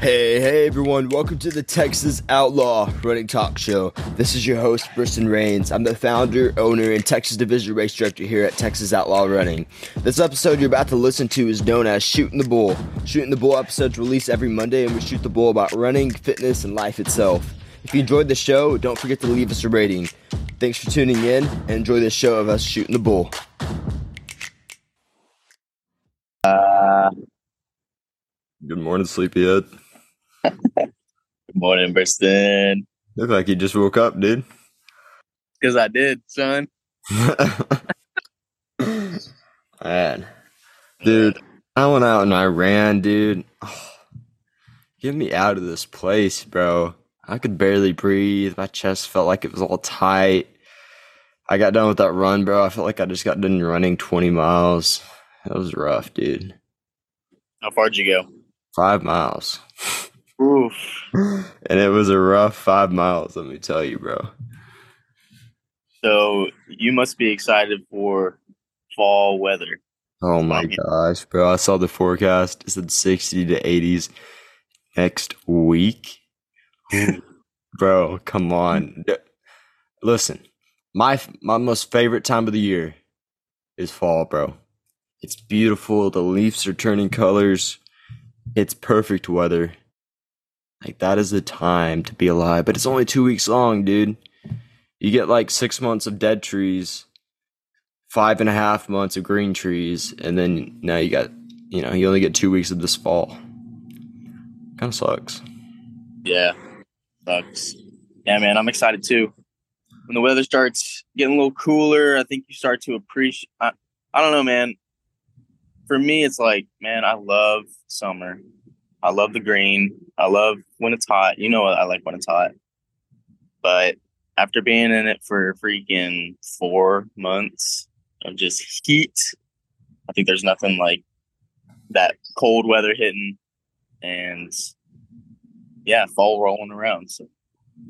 Hey, hey everyone, welcome to the Texas Outlaw Running Talk Show. This is your host, Briston Rains. I'm the founder, owner, and Texas Division Race Director here at Texas Outlaw Running. This episode you're about to listen to is known as Shooting the Bull. Shooting the Bull episodes release every Monday, and we shoot the bull about running, fitness, and life itself. If you enjoyed the show, don't forget to leave us a rating. Thanks for tuning in, and enjoy this show of us shooting the bull. Uh, Good morning, sleepyhead. Good morning, Briston. Look like you just woke up, dude. Because I did, son. Man, dude, I went out and I ran, dude. Oh, get me out of this place, bro. I could barely breathe. My chest felt like it was all tight. I got done with that run, bro. I felt like I just got done running 20 miles. That was rough, dude. How far'd you go? Five miles. Oof. And it was a rough five miles, let me tell you, bro. So you must be excited for fall weather. Oh my gosh, bro. I saw the forecast. It said 60 to 80s next week. bro, come on. Listen, my my most favorite time of the year is fall, bro. It's beautiful. The leaves are turning colors. It's perfect weather. Like that is the time to be alive, but it's only 2 weeks long, dude. You get like 6 months of dead trees five and a half months of green trees, and then now you got, you know, you only get two weeks of this fall. Kind of sucks. Yeah. Sucks. Yeah, man, I'm excited too. When the weather starts getting a little cooler, I think you start to appreciate. I, I don't know, man. For me, it's like, man, I love summer. I love the green. I love when it's hot. You know, I like when it's hot. But after being in it for freaking four months of just heat, I think there's nothing like that cold weather hitting and yeah, fall rolling around. So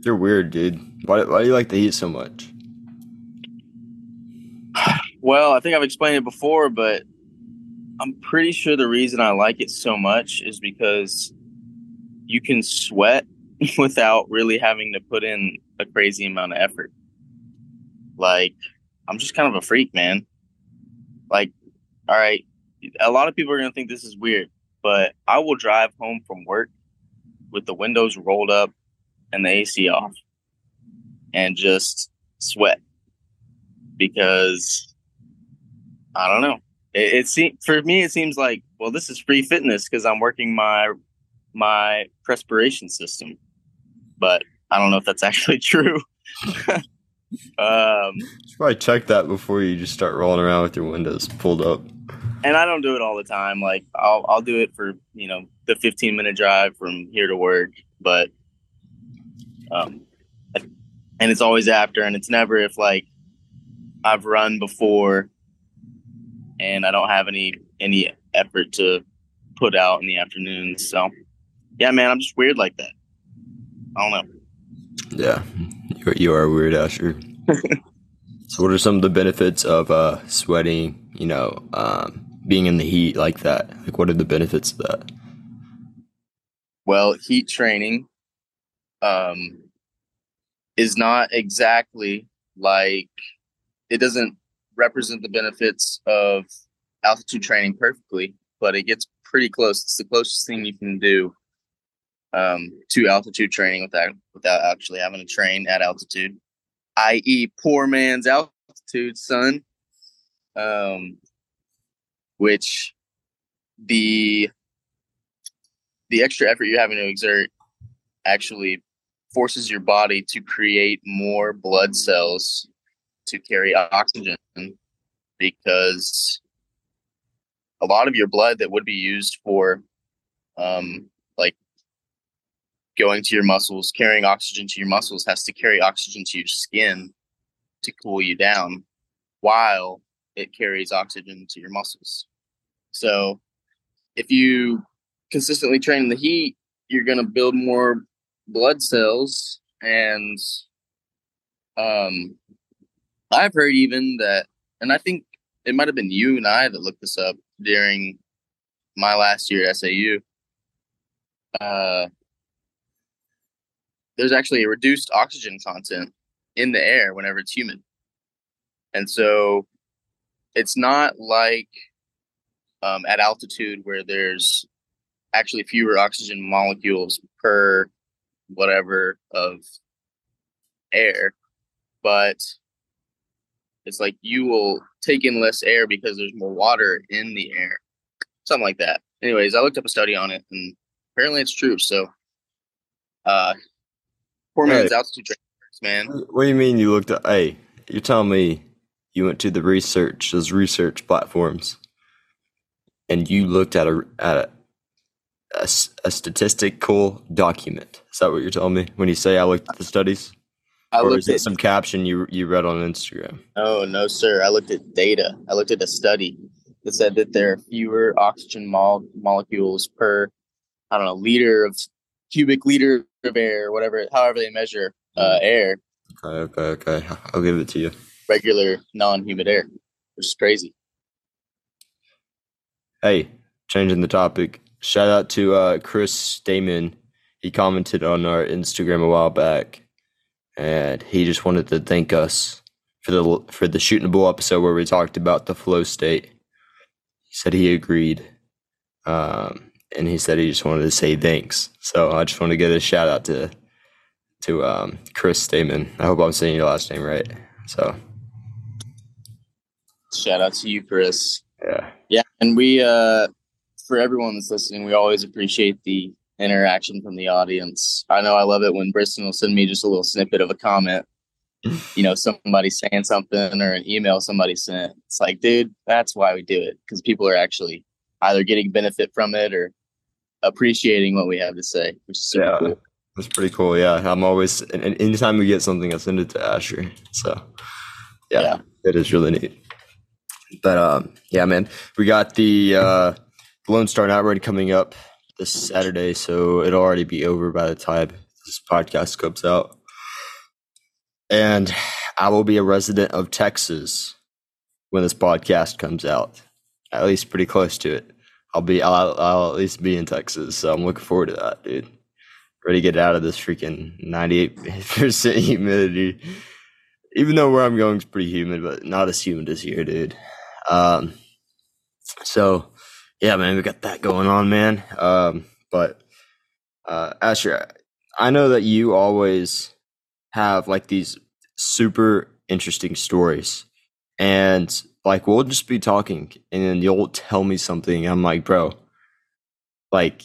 You're weird, dude. Why, why do you like the heat so much? Well, I think I've explained it before, but I'm pretty sure the reason I like it so much is because you can sweat without really having to put in a crazy amount of effort. Like, I'm just kind of a freak, man. Like, all right, a lot of people are going to think this is weird, but I will drive home from work with the windows rolled up and the AC off and just sweat because I don't know. It, it seems for me, it seems like well, this is free fitness because I'm working my my perspiration system, but I don't know if that's actually true. um, You should probably check that before you just start rolling around with your windows pulled up. and I don't do it all the time. Like I'll I'll do it for you know the 15 minute drive from here to work, but um, and it's always after, and it's never if like I've run before and I don't have any any effort to put out in the afternoons. So yeah, man, I'm just weird like that. I don't know. Yeah, you are, you are a weird, Asher. so, what are some of the benefits of uh, sweating? You know, um, being in the heat like that. Like, what are the benefits of that? Well, heat training um, is not exactly like it doesn't represent the benefits of altitude training perfectly, but it gets pretty close. It's the closest thing you can do um, to altitude training without without actually having to train at altitude, i.e., poor man's altitude, son. Um, which the the extra effort you're having to exert actually forces your body to create more blood cells to carry oxygen because a lot of your blood that would be used for um, like going to your muscles carrying oxygen to your muscles has to carry oxygen to your skin to cool you down while it carries oxygen to your muscles. So if you consistently train in the heat you're going to build more blood cells and um i've heard even that and i think it might have been you and i that looked this up during my last year at sau uh, there's actually a reduced oxygen content in the air whenever it's humid. And so it's not like um, at altitude where there's actually fewer oxygen molecules per whatever of air, but it's like you will take in less air because there's more water in the air, something like that. Anyways, I looked up a study on it, and apparently it's true. So, uh, poor man's Hey. altitude training works, man. What do you mean you looked at? Hey, you're telling me you went to the research, those research platforms, and you looked at a at a statistical document. Is that what you're telling me when you say I looked at the studies, I or looked is it at some caption you you read on Instagram? Oh no, sir. I looked at data. I looked at a study that said that there are fewer oxygen mol- molecules per, I don't know, liter of cubic liter of air, whatever, however they measure uh, air, Okay, okay, okay. I'll give it to you. regular non-humid air, which is crazy. Hey, changing the topic. Shout out to uh, Chris Stamen. He commented on our Instagram a while back, and he just wanted to thank us for the for the shooting the bull episode where we talked about the flow state. He said he agreed, um, and he said he just wanted to say thanks. So I just want to give a shout out to to um, Chris Stamen. I hope I'm saying your last name right. So Shout out to you, Chris. yeah, Yeah, and we, uh, for everyone that's listening, we always appreciate the interaction from the audience. I know I love it when Briston will send me just a little snippet of a comment. You know, somebody saying something or an email somebody sent. It's like, dude, that's why we do it because people are actually either getting benefit from it or appreciating what we have to say, which is super Yeah. cool. That's pretty cool. Yeah, I'm always and, and anytime we get something, I send it to Asher. So yeah, Yeah. it is really neat. But um, yeah, man, we got the uh, Lone Star Night coming up this Saturday, so it'll already be over by the time this podcast comes out. And I will be a resident of Texas when this podcast comes out. At least pretty close to it. I'll be. I'll, I'll at least be in Texas, so I'm looking forward to that, dude ready to get out of this freaking 98% humidity. Even though where I'm going is pretty humid, but not as humid as here, dude. Um, so yeah, man, we got that going on, man. Um, but uh, Asher, I know that you always have like these super interesting stories, and like we'll just be talking, and then you'll tell me something. I'm like, bro, like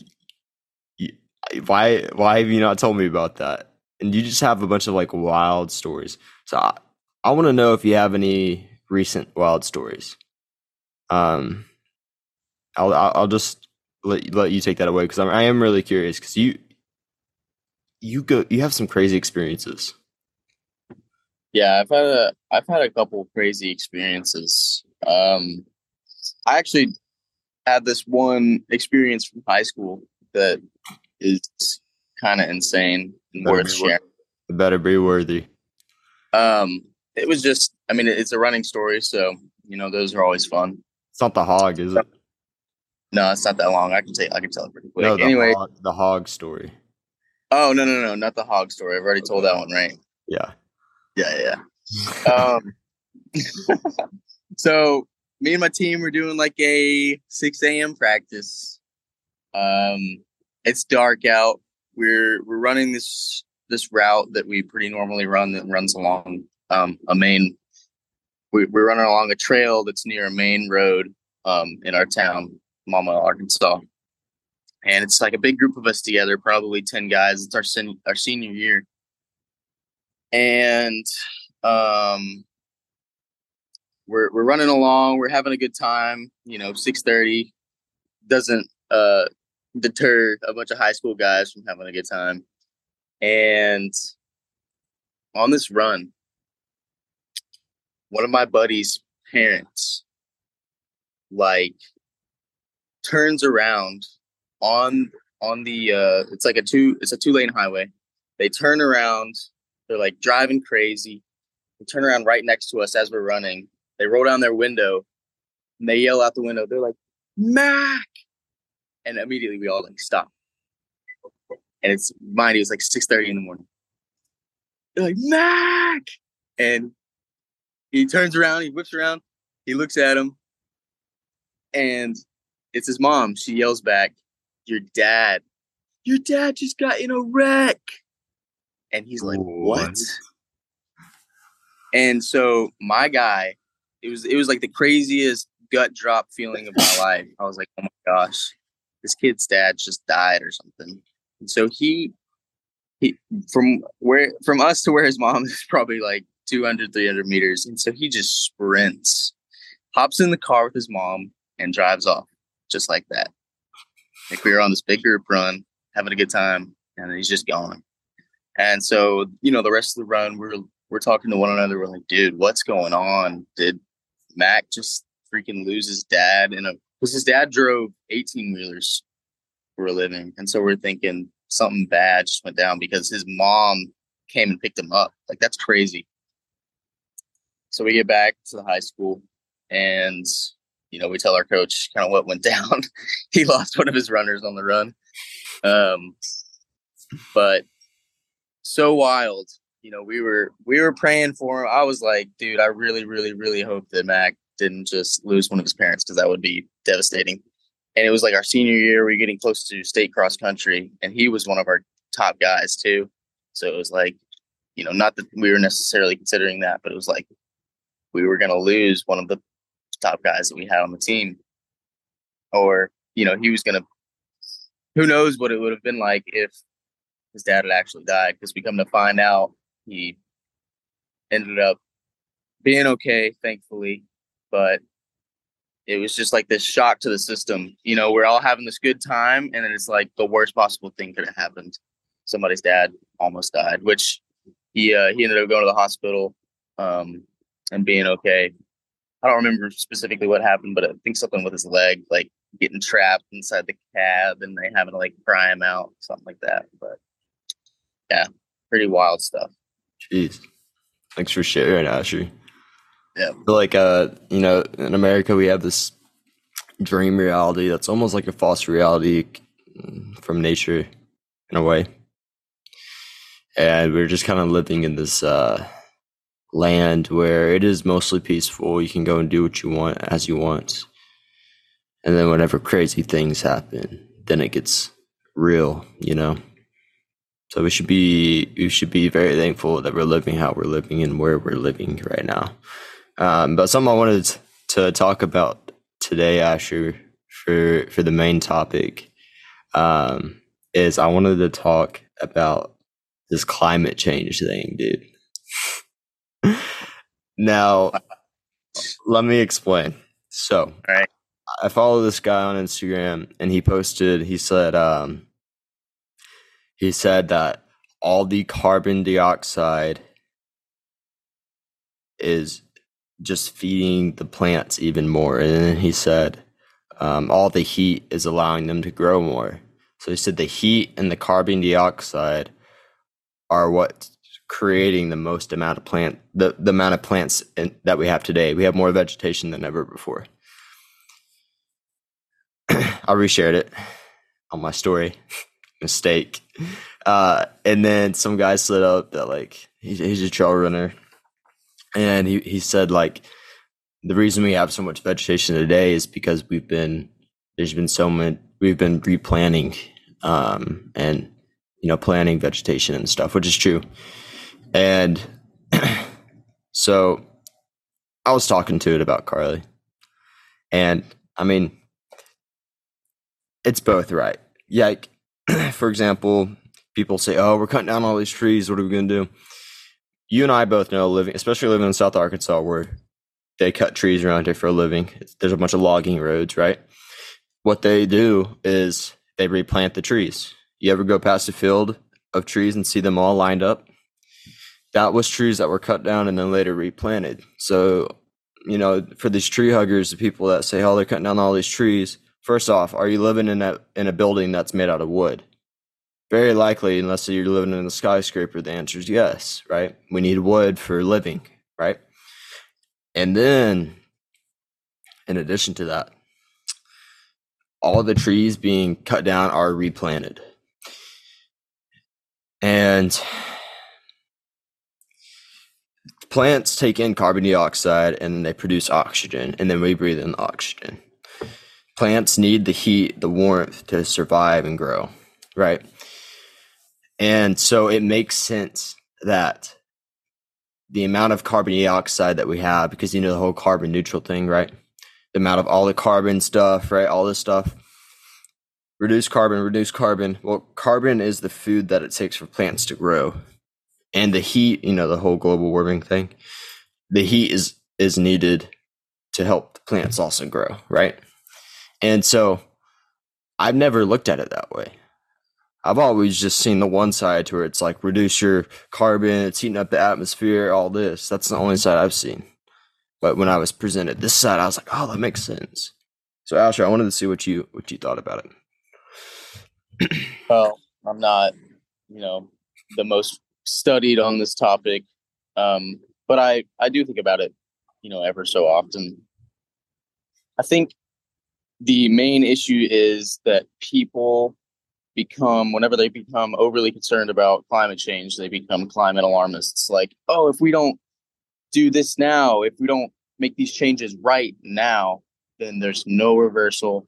why why have you not told me about that and you just have a bunch of like wild stories so i, I want to know if you have any recent wild stories um i'll i'll, just let, let you take that away because i am really curious because you you go you have some crazy experiences Yeah, I've had a I've had a couple crazy experiences. Um, I actually had this one experience from high school that is kind of insane and Better worth sharing. better be worthy Um, it was just, I mean, it's a running story, so you know those are always fun. it's not the hog is it No, it's not that long. I can tell. I can tell it pretty quick. no the anyway, hog, the hog story oh no, no, no, not the hog story. I've already told that one, right? yeah Yeah, yeah. um, so me and my team were doing like a 6 a.m. practice. Um, it's dark out. We're we're running this this route that we pretty normally run that runs along um, a main. We, we're running along a trail that's near a main road um, in our town, Mama, Arkansas. And it's like a big group of us together, probably ten guys. It's our sen- our senior year, and um, we're we're running along. We're having a good time. You know, six thirty doesn't uh, deter a bunch of high school guys from having a good time. And on this run, one of my buddies' parents like turns around on on the uh it's like a two it's a two lane highway. They turn around, they're like driving crazy. They turn around right next to us as we're running. They roll down their window and they yell out the window. They're like, Mac. And immediately we all like stop. and it's mind you, it's like six thirty in the morning. They're like Mac, and he turns around, he whips around, he looks at him, and it's his mom. She yells back, "Your dad, your dad just got in a wreck," and he's like, "What?" What? And so my guy, it was it was like the craziest gut drop feeling of my life. I was like, oh my gosh, this kid's dad just died or something. And so he he from where from us to where his mom is probably like 200 300 meters and so he just sprints hops in the car with his mom and drives off just like that. Like we were on this big group run having a good time and he's just gone. And so you know the rest of the run we're we're talking to one another. We're like dude what's going on? Did mac just freaking lose his dad in a because his dad drove 18 wheelers for a living. And so we're thinking something bad just went down because his mom came and picked him up. Like that's crazy. So we get back to the high school and you know we tell our coach kind of what went down. He lost one of his runners on the run. Um but so wild. You know we were we were praying for him. I was like dude i really really really hope that mac didn't just lose one of his parents because that would be devastating. And it was like our senior year we were getting close to state cross country and he was one of our top guys too. So it was like you know not that we were necessarily considering that but it was like we were going to lose one of the top guys that we had on the team. Or you know he was going to who knows what it would have been like if his dad had actually died because we come to find out he ended up being okay thankfully. But it was just like this shock to the system. You know we're all having this good time and it's like the worst possible thing could have happened. Somebody's dad almost died which he uh, he ended up going to the hospital um, and being okay i don't remember specifically what happened but i think something with his leg like getting trapped inside the cab and they having to like pry him out something like that but yeah pretty wild stuff Jeez. Thanks for sharing, Asher. Yeah. Like uh, you know, in America we have this dream reality that's almost like a false reality mm, from nature in a way. And we're just kind of living in this uh land where it is mostly peaceful. You can go and do what you want as you want. And then whenever crazy things happen, then it gets real, you know. So we should be we should be very thankful that we're living how we're living and where we're living right now. Um, but something I wanted to talk about today, Asher, for for the main topic, um, is I wanted to talk about this climate change thing, dude. now, let me explain. So, right I follow this guy on Instagram, and he posted. He said, um, he said that all the carbon dioxide is just feeding the plants even more. And then he said, um, all the heat is allowing them to grow more. So he said the heat and the carbon dioxide are what's creating the most amount of plant the, the amount of plants in, that we have today. We have more vegetation than ever before. I reshared it on my story. Mistake. Uh, and then some guy slid up that like he's, he's a trail runner, and he he said like the reason we have so much vegetation today is because we've been there's been so much we've been replanting um, and you know planting vegetation and stuff, which is true. And so I was talking to it about Carly, and I mean it's both right. Like, for example, people say, "Oh, we're cutting down all these trees. What are we going to do?" You and I both know living, especially living in South Arkansas, where they cut trees around here for a living. There's a bunch of logging roads, right? What they do is they replant the trees. You ever go past a field of trees and see them all lined up? That was trees that were cut down and then later replanted. So, you know, for these tree huggers, the people that say, "Oh, they're cutting down all these trees," First off, are you living in a in a building that's made out of wood? Very likely, unless you're living in a skyscraper, the answer is yes, right? We need wood for living, right? And then, in addition to that, all the trees being cut down are replanted. And plants take in carbon dioxide and they produce oxygen, and then we breathe in the oxygen. Plants need the heat, the warmth to survive and grow, right? And so it makes sense that the amount of carbon dioxide that we have, because you know the whole carbon neutral thing, right? The amount of all the carbon stuff, right? All this stuff. Reduce carbon, reduce carbon. Well, carbon is the food that it takes for plants to grow. And the heat, you know, the whole global warming thing, the heat is is needed to help the plants also grow, right? And so I've never looked at it that way. I've always just seen the one side to where it's like reduce your carbon, it's heating up the atmosphere, all this. That's the only side I've seen. But when I was presented this side, I was like, oh, that makes sense. So Asher, I wanted to see what you what you thought about it. well, I'm not, you know, the most studied on this topic, um, but I I do think about it, you know, ever so often. I think the main issue is that people become whenever they become overly concerned about climate change they become climate alarmists. Like oh if we don't do this now if we don't make these changes right now then there's no reversal.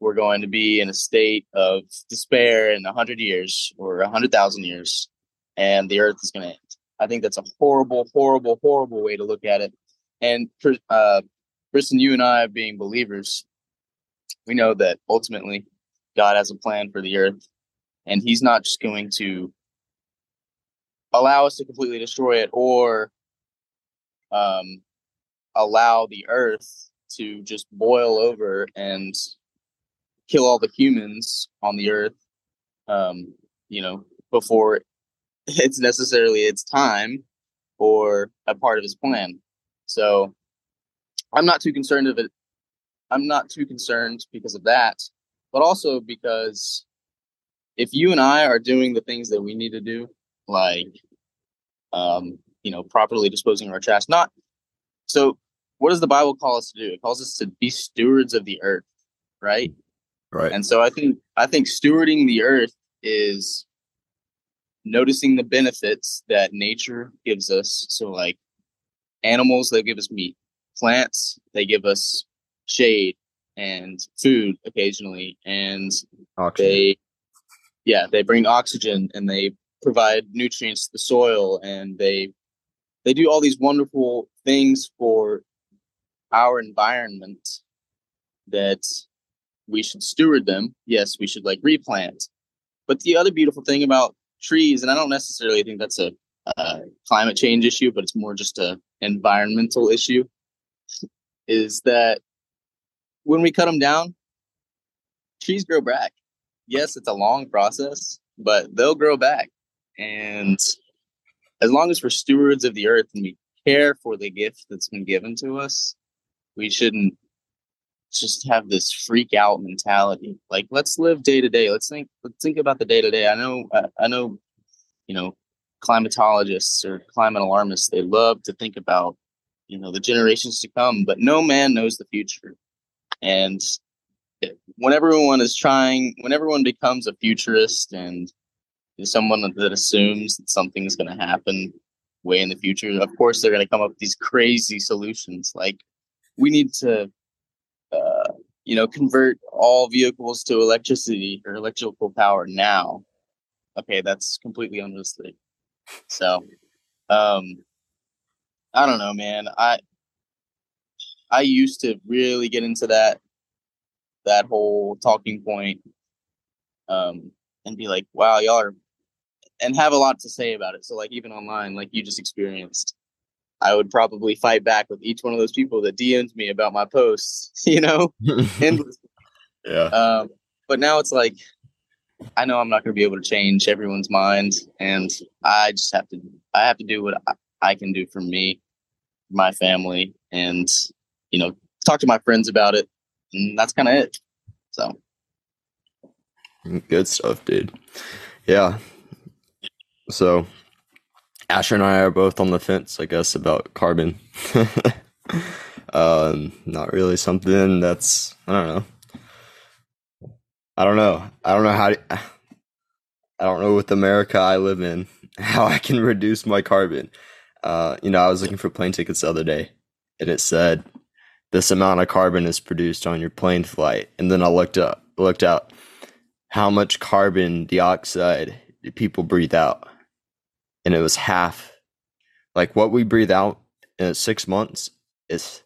We're going to be in a state of despair in 100 years or 100,000 years and the earth is going to end. I think that's a horrible horrible horrible way to look at it. And uh Briston, you and I, being believers, we know that ultimately God has a plan for the earth, and He's not just going to allow us to completely destroy it or um, allow the earth to just boil over and kill all the humans on the earth, um, you know, before it's necessarily its time or a part of his plan. So I'm not too concerned of it. I'm not too concerned because of that but also because if you and I are doing the things that we need to do, like, um, you know, properly disposing of our trash, not so. What does the Bible call us to do? It calls us to be stewards of the earth, right? Right. And so I think I think stewarding the earth is noticing the benefits that nature gives us. So like animals, they give us meat. Plants, they give us shade and food occasionally and oxygen. they yeah they bring oxygen and they provide nutrients to the soil and they they do all these wonderful things for our environment that we should steward them yes we should like replant but the other beautiful thing about trees and i don't necessarily think that's a, a climate change issue but it's more just a environmental issue is that when we cut them down, trees grow back. Yes, it's a long process, but they'll grow back. And as long as we're stewards of the earth and we care for the gift that's been given to us, we shouldn't just have this freak out mentality. Like, let's live day to day. Let's think. Let's think about the day to day. I know. I know. You know, climatologists or climate alarmists. They love to think about you know the generations to come, but no man knows the future. And when everyone is trying, when everyone becomes a futurist and someone that assumes that something is going to happen way in the future, of course they're going to come up with these crazy solutions. Like we need to, you know, convert all vehicles to electricity or electrical power now. Okay, that's completely unrealistic. So, um, I don't know, man. I I used to really get into that that whole talking point, um, and be like, "Wow, y'all are," and have a lot to say about it. So, like, even online, like you just experienced, I would probably fight back with each one of those people that DM'd me about my posts, you know, yeah. Um, but now it's like, I know I'm not going to be able to change everyone's mind, and I just have to. I have to do what I, I can do for me, my family, and you know, talk to my friends about it, and that's kind of it. So, good stuff, dude. Yeah. So, Asher and I are both on the fence, I guess, about carbon. um, not really something that's I don't know. I don't know. I don't know how. To, I don't know with America I live in how I can reduce my carbon. Uh, you know, I was looking for plane tickets the other day, and it said this amount of carbon is produced on your plane flight, and then I looked up looked out how much carbon dioxide people breathe out, and it was half. Like what we breathe out in six months is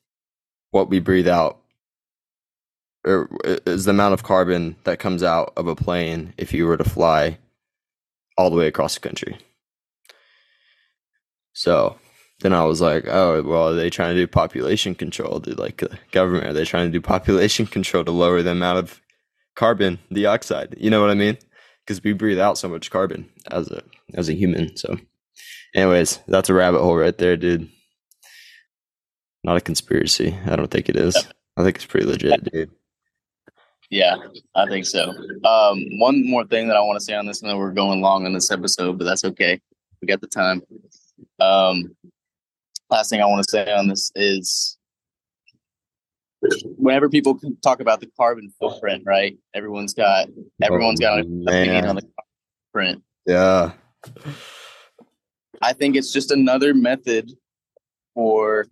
what we breathe out or is the amount of carbon that comes out of a plane if you were to fly all the way across the country. So then I was like, oh, well, are they trying to do population control? Do like the government, are they trying to do population control to lower the amount of carbon dioxide? You know what I mean? Because we breathe out so much carbon as a as a human. So, anyways, that's a rabbit hole right there, dude. Not a conspiracy. I don't think it is. I think it's pretty legit, dude. Yeah, I think so. Um, one more thing that I want to say on this, I know we're going long on this episode, but that's okay. We got the time. Um, last thing I want to say on this is whenever people talk about the carbon footprint, right? Everyone's got everyone's got an Oh, opinion on the footprint. Yeah. I think it's just another method for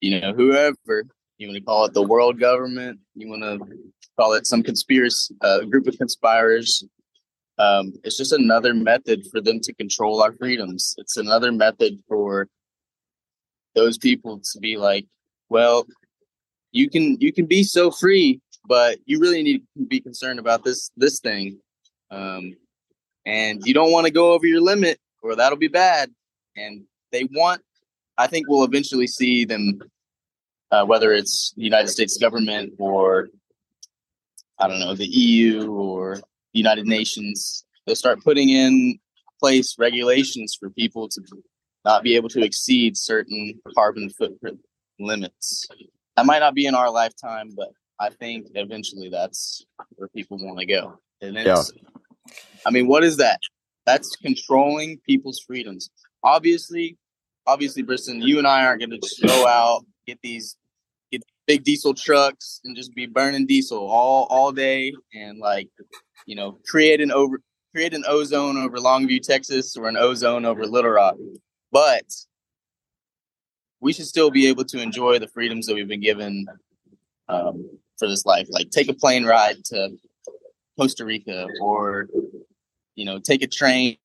you know whoever you want to call it the world government, you want to call it some conspiracy uh, group of conspirators. Um, it's just another method for them to control our freedoms. It's another method for those people to be like, well, you can you can be so free, but you really need to be concerned about this this thing, um, and you don't want to go over your limit, or that'll be bad. And they want, I think, we'll eventually see them, uh, whether it's the United States government or I don't know the EU or the United Nations. They'll start putting in place regulations for people to not be able to exceed certain carbon footprint limits. That might not be in our lifetime, but I think eventually that's where people want to go. And it's, I mean, what is that? That's controlling people's freedoms. Obviously, obviously, Briston, you and I aren't going to just go out get these get big diesel trucks and just be burning diesel all all day and like you know create an over create an ozone over Longview, Texas, or an ozone over Little Rock. But we should still be able to enjoy the freedoms that we've been given um, for this life. Like take a plane ride to Costa Rica, or you know, take a train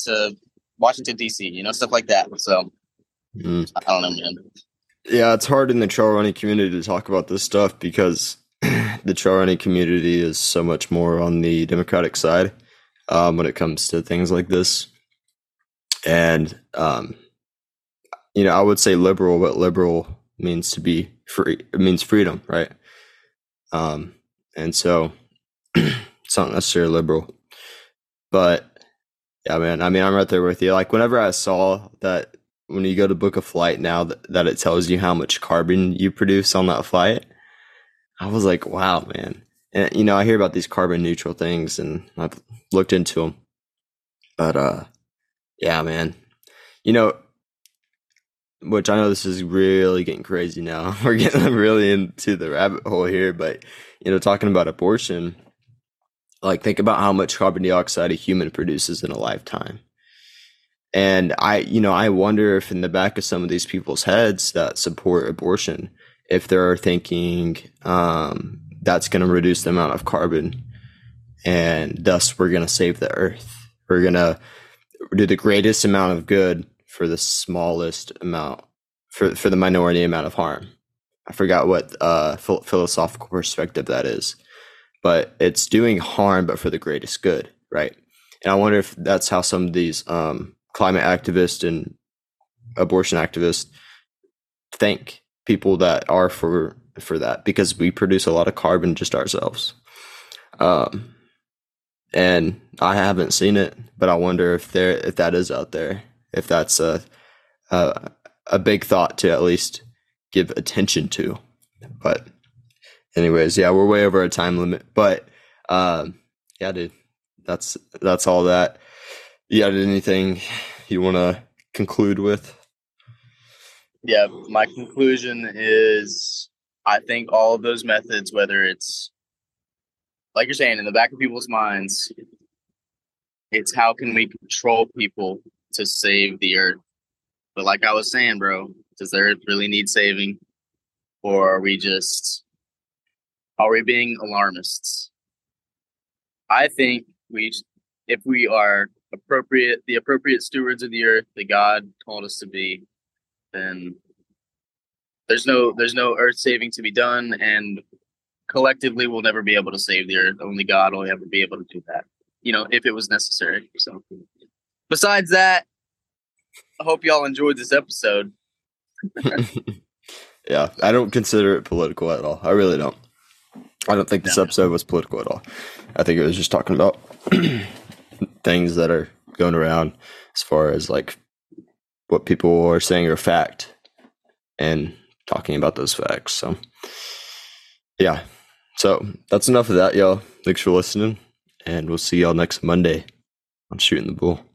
to Washington D.C. You know, stuff like that. So Mm. I don't know, man. Yeah, it's hard in the trail running community to talk about this stuff because the trail running community is so much more on the Democratic side um, when it comes to things like this. And, um, you know, I would say liberal, but liberal means to be free, it means freedom, right? Um, and so it's not necessarily liberal. But yeah, man, I mean, I'm right there with you. Like, whenever I saw that when you go to book a flight now that, that it tells you how much carbon you produce on that flight i was like wow man and you know i hear about these carbon neutral things and i've looked into them but uh yeah man you know which i know this is really getting crazy now we're getting really into the rabbit hole here but you know talking about abortion like think about how much carbon dioxide a human produces in a lifetime and I, you know, I wonder if in the back of some of these people's heads that support abortion, if they're thinking um, that's going to reduce the amount of carbon, and thus we're going to save the earth. We're going to do the greatest amount of good for the smallest amount, for for the minority amount of harm. I forgot what uh, phil- philosophical perspective that is, but it's doing harm, but for the greatest good, right? And I wonder if that's how some of these um, climate activists and abortion activists think people that are for for that because we produce a lot of carbon just ourselves um and i haven't seen it but i wonder if there if that is out there if that's a a, a big thought to at least give attention to but anyways yeah we're way over our time limit but um yeah dude that's that's all that you got anything you want to conclude with? Yeah, my conclusion is I think all of those methods, whether it's like you're saying in the back of people's minds, It's how can we control people to save the earth? But like I was saying, bro, does the earth really need saving? Or are we just are we being alarmists? I think we if we are appropriate the appropriate stewards of the earth that God called us to be, then there's no there's no earth saving to be done and collectively we'll never be able to save the earth. Only God will ever be able to do that. You know, if it was necessary. So besides that, I hope y'all enjoyed this episode. yeah, I don't consider it political at all. I really don't. I don't think this no. episode was political at all. I think it was just talking about things that are going around as far as like what people are saying are fact and talking about those facts. So, yeah. So that's enough of that, y'all. Thanks for listening, and we'll see y'all next Monday on Shooting the Bull.